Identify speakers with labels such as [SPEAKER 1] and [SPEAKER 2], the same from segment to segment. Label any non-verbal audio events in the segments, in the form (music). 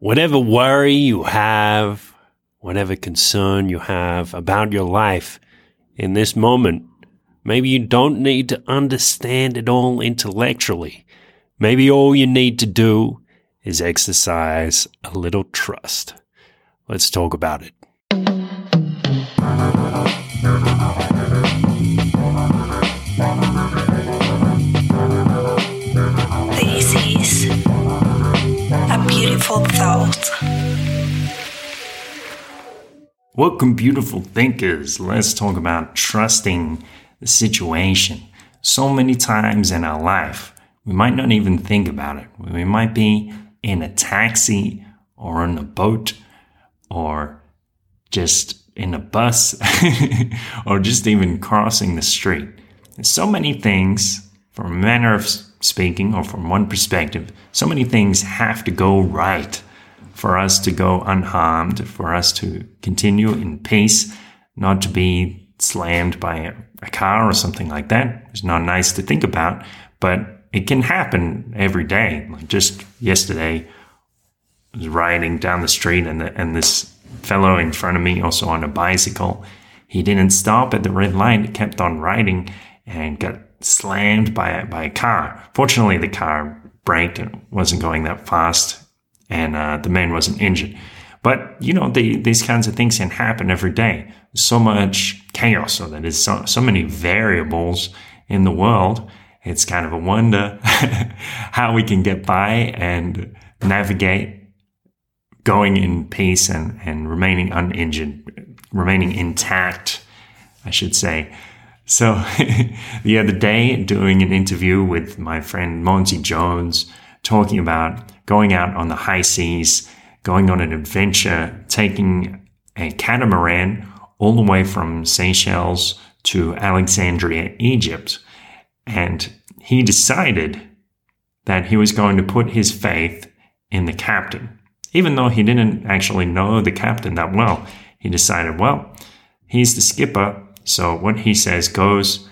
[SPEAKER 1] whatever worry you have, whatever concern you have about your life in this moment, maybe you don't need to understand it all intellectually. Maybe all you need to do is exercise a little trust. Let's talk about it.
[SPEAKER 2] Welcome, beautiful thinkers. Let's talk about trusting the situation. So many times in our life, we might not even think about it. We might be in a taxi or on a boat or just in a bus (laughs) or just even crossing the street. There's so many things, from a manner of speaking or from one perspective, so many things have to go right for us to go unharmed, for us to continue in peace, not to be slammed by a, car or something like that. It's not nice to think about, but it can happen every day. Like just yesterday, I was riding down the street and, the, and this fellow in front of me, also on a bicycle, he didn't stop at the red light, kept on riding and got slammed by by a car. Fortunately, the car braked and wasn't going that fast, and uh, the man wasn't injured. But you know, the, these kinds of things can happen every day. So much chaos, so that is so, so many variables in the world. It's kind of a wonder (laughs) how we can get by and navigate going in peace and, and remaining uninjured, remaining intact, I should say. So (laughs) the other day, doing an interview with my friend Monty Jones, talking about going out on the high seas, going on an adventure, taking a catamaran all the way from Seychelles to Alexandria, Egypt. And he decided that he was going to put his faith in the captain. Even though he didn't actually know the captain that well, he decided, well, he's the skipper. So what he says goes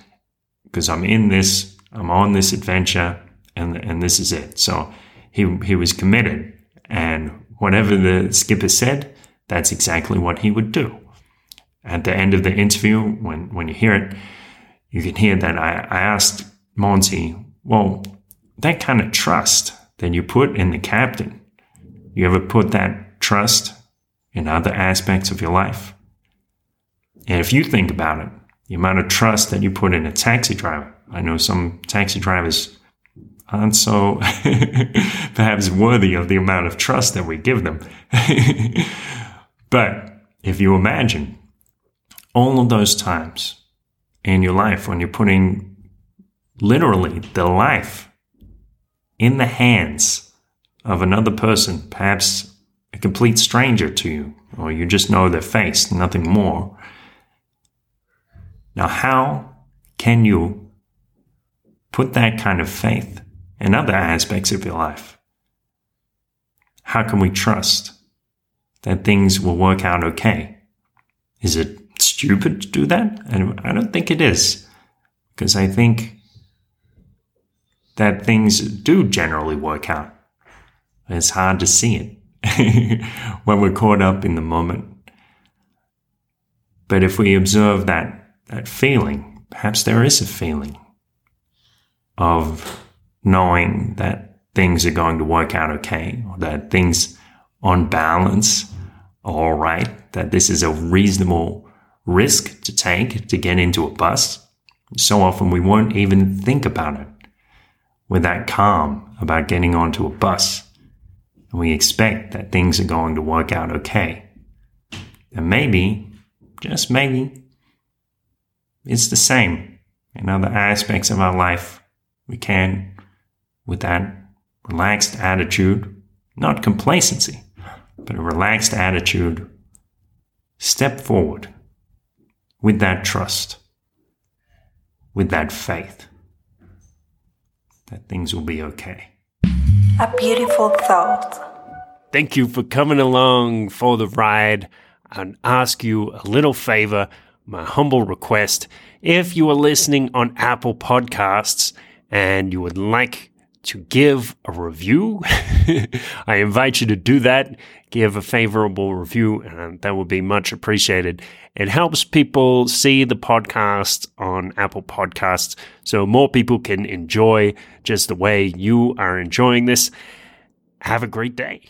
[SPEAKER 2] because I'm in this, I'm on this adventure and, and this is it. So he, he was committed and whatever the skipper said, that's exactly what he would do. At the end of the interview, when, when you hear it, you can hear that I, I asked Monty, well, that kind of trust that you put in the captain, you ever put that trust in other aspects of your life? And if you think about it, the amount of trust that you put in a taxi driver, I know some taxi drivers aren't so (laughs) perhaps worthy of the amount of trust that we give them. (laughs) but if you imagine all of those times in your life when you're putting literally the life in the hands of another person, perhaps a complete stranger to you, or you just know their face, nothing more. Now, how can you put that kind of faith in other aspects of your life? How can we trust that things will work out okay? Is it stupid to do that? And I don't think it is, because I think that things do generally work out. It's hard to see it (laughs) when we're caught up in the moment. But if we observe that, that feeling, perhaps there is a feeling of knowing that things are going to work out okay, or that things on balance are all right, that this is a reasonable risk to take to get into a bus. So often we won't even think about it. We're that calm about getting onto a bus. And we expect that things are going to work out okay. And maybe, just maybe, it's the same in other aspects of our life. We can, with that relaxed attitude, not complacency, but a relaxed attitude, step forward with that trust, with that faith that things will be okay.
[SPEAKER 3] A beautiful thought.
[SPEAKER 1] Thank you for coming along for the ride and ask you a little favor, my humble request. If you are listening on Apple Podcasts and you would like
[SPEAKER 2] to give a review. (laughs) I invite you to do that. Give a favorable review, and that would be much appreciated. It helps people see the podcast on Apple Podcasts so more people can enjoy just the way you are enjoying this. Have a great day.